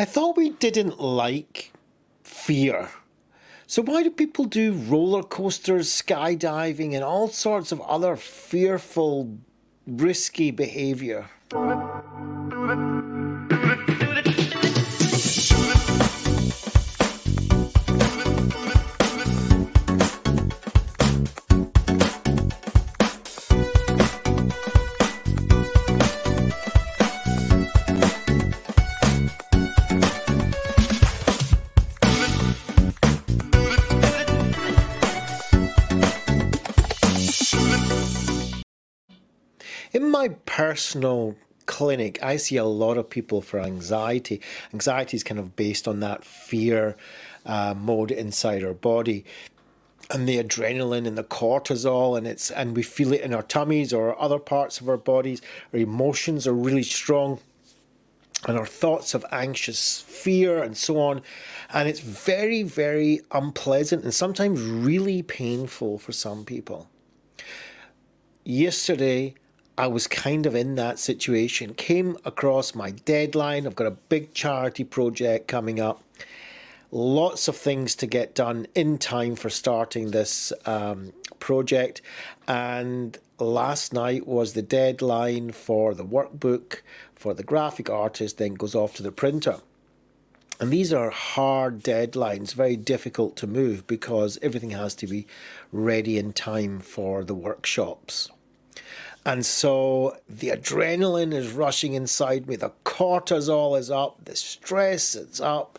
I thought we didn't like fear. So, why do people do roller coasters, skydiving, and all sorts of other fearful, risky behaviour? My personal clinic, I see a lot of people for anxiety. Anxiety is kind of based on that fear uh, mode inside our body. And the adrenaline and the cortisol, and it's and we feel it in our tummies or other parts of our bodies. Our emotions are really strong, and our thoughts of anxious fear and so on. And it's very, very unpleasant and sometimes really painful for some people. Yesterday, I was kind of in that situation. Came across my deadline. I've got a big charity project coming up. Lots of things to get done in time for starting this um, project. And last night was the deadline for the workbook for the graphic artist, then goes off to the printer. And these are hard deadlines, very difficult to move because everything has to be ready in time for the workshops. And so the adrenaline is rushing inside me, the cortisol is up, the stress is up,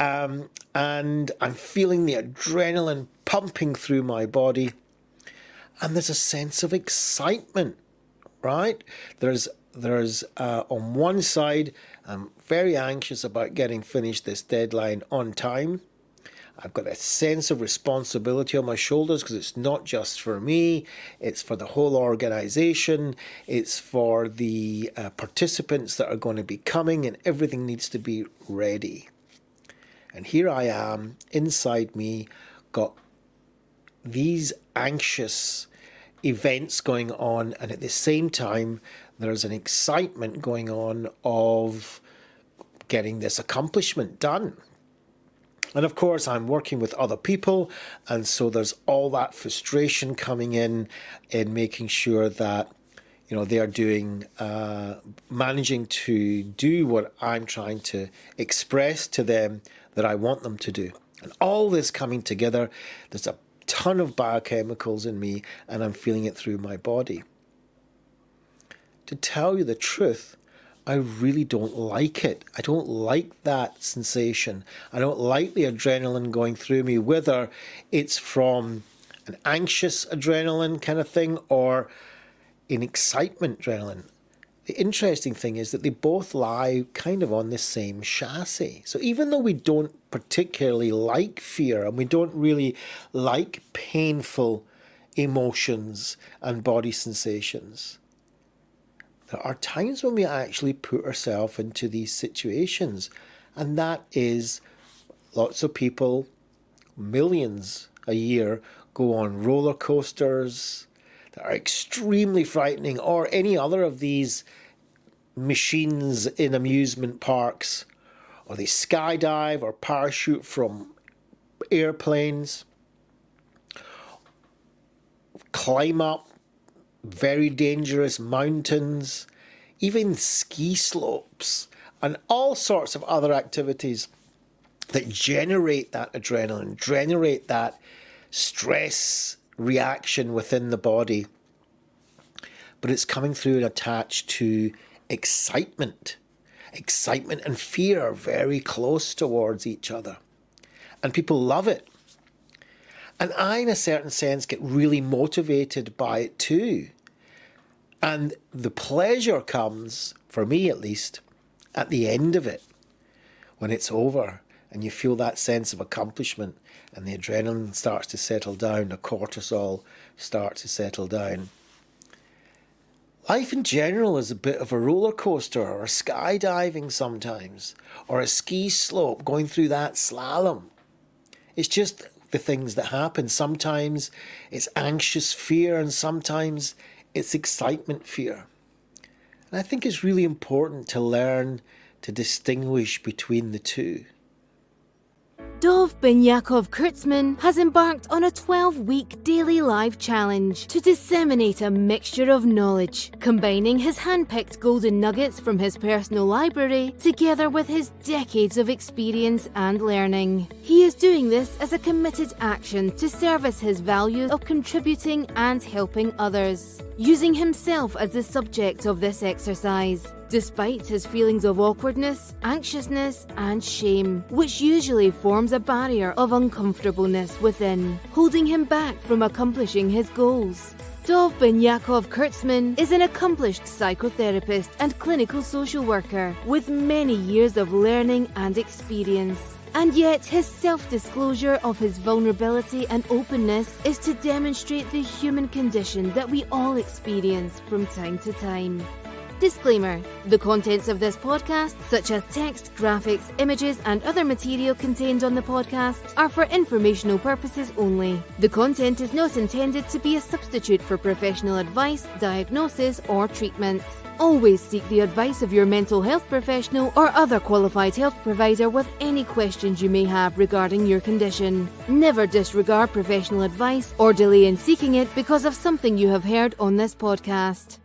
um, and I'm feeling the adrenaline pumping through my body. And there's a sense of excitement, right? There's there's uh, on one side, I'm very anxious about getting finished this deadline on time. I've got a sense of responsibility on my shoulders because it's not just for me, it's for the whole organization, it's for the uh, participants that are going to be coming, and everything needs to be ready. And here I am inside me, got these anxious events going on, and at the same time, there's an excitement going on of getting this accomplishment done. And of course, I'm working with other people, and so there's all that frustration coming in in making sure that you know they are doing uh, managing to do what I'm trying to express to them that I want them to do. And all this coming together, there's a ton of biochemicals in me, and I'm feeling it through my body. To tell you the truth, I really don't like it. I don't like that sensation. I don't like the adrenaline going through me, whether it's from an anxious adrenaline kind of thing or an excitement adrenaline. The interesting thing is that they both lie kind of on the same chassis. So even though we don't particularly like fear and we don't really like painful emotions and body sensations, there are times when we actually put ourselves into these situations, and that is lots of people, millions a year, go on roller coasters that are extremely frightening, or any other of these machines in amusement parks, or they skydive or parachute from airplanes, climb up very dangerous mountains, even ski slopes, and all sorts of other activities that generate that adrenaline, generate that stress reaction within the body. But it's coming through and attached to excitement. Excitement and fear are very close towards each other. And people love it. And I, in a certain sense, get really motivated by it too. And the pleasure comes, for me at least, at the end of it, when it's over and you feel that sense of accomplishment and the adrenaline starts to settle down, the cortisol starts to settle down. Life in general is a bit of a roller coaster or skydiving sometimes, or a ski slope going through that slalom. It's just the things that happen. Sometimes it's anxious fear, and sometimes it's excitement fear. And I think it's really important to learn to distinguish between the two. Dov Benyaacov-Kurtzman has embarked on a 12 week daily live challenge to disseminate a mixture of knowledge, combining his hand picked golden nuggets from his personal library together with his decades of experience and learning. He is doing this as a committed action to service his values of contributing and helping others, using himself as the subject of this exercise despite his feelings of awkwardness, anxiousness, and shame, which usually forms a barrier of uncomfortableness within, holding him back from accomplishing his goals. Dov Benyaacov-Kurtzman is an accomplished psychotherapist and clinical social worker with many years of learning and experience. And yet, his self disclosure of his vulnerability and openness is to demonstrate the human condition that we all experience from time to time. Disclaimer The contents of this podcast, such as text, graphics, images, and other material contained on the podcast, are for informational purposes only. The content is not intended to be a substitute for professional advice, diagnosis, or treatment. Always seek the advice of your mental health professional or other qualified health provider with any questions you may have regarding your condition. Never disregard professional advice or delay in seeking it because of something you have heard on this podcast.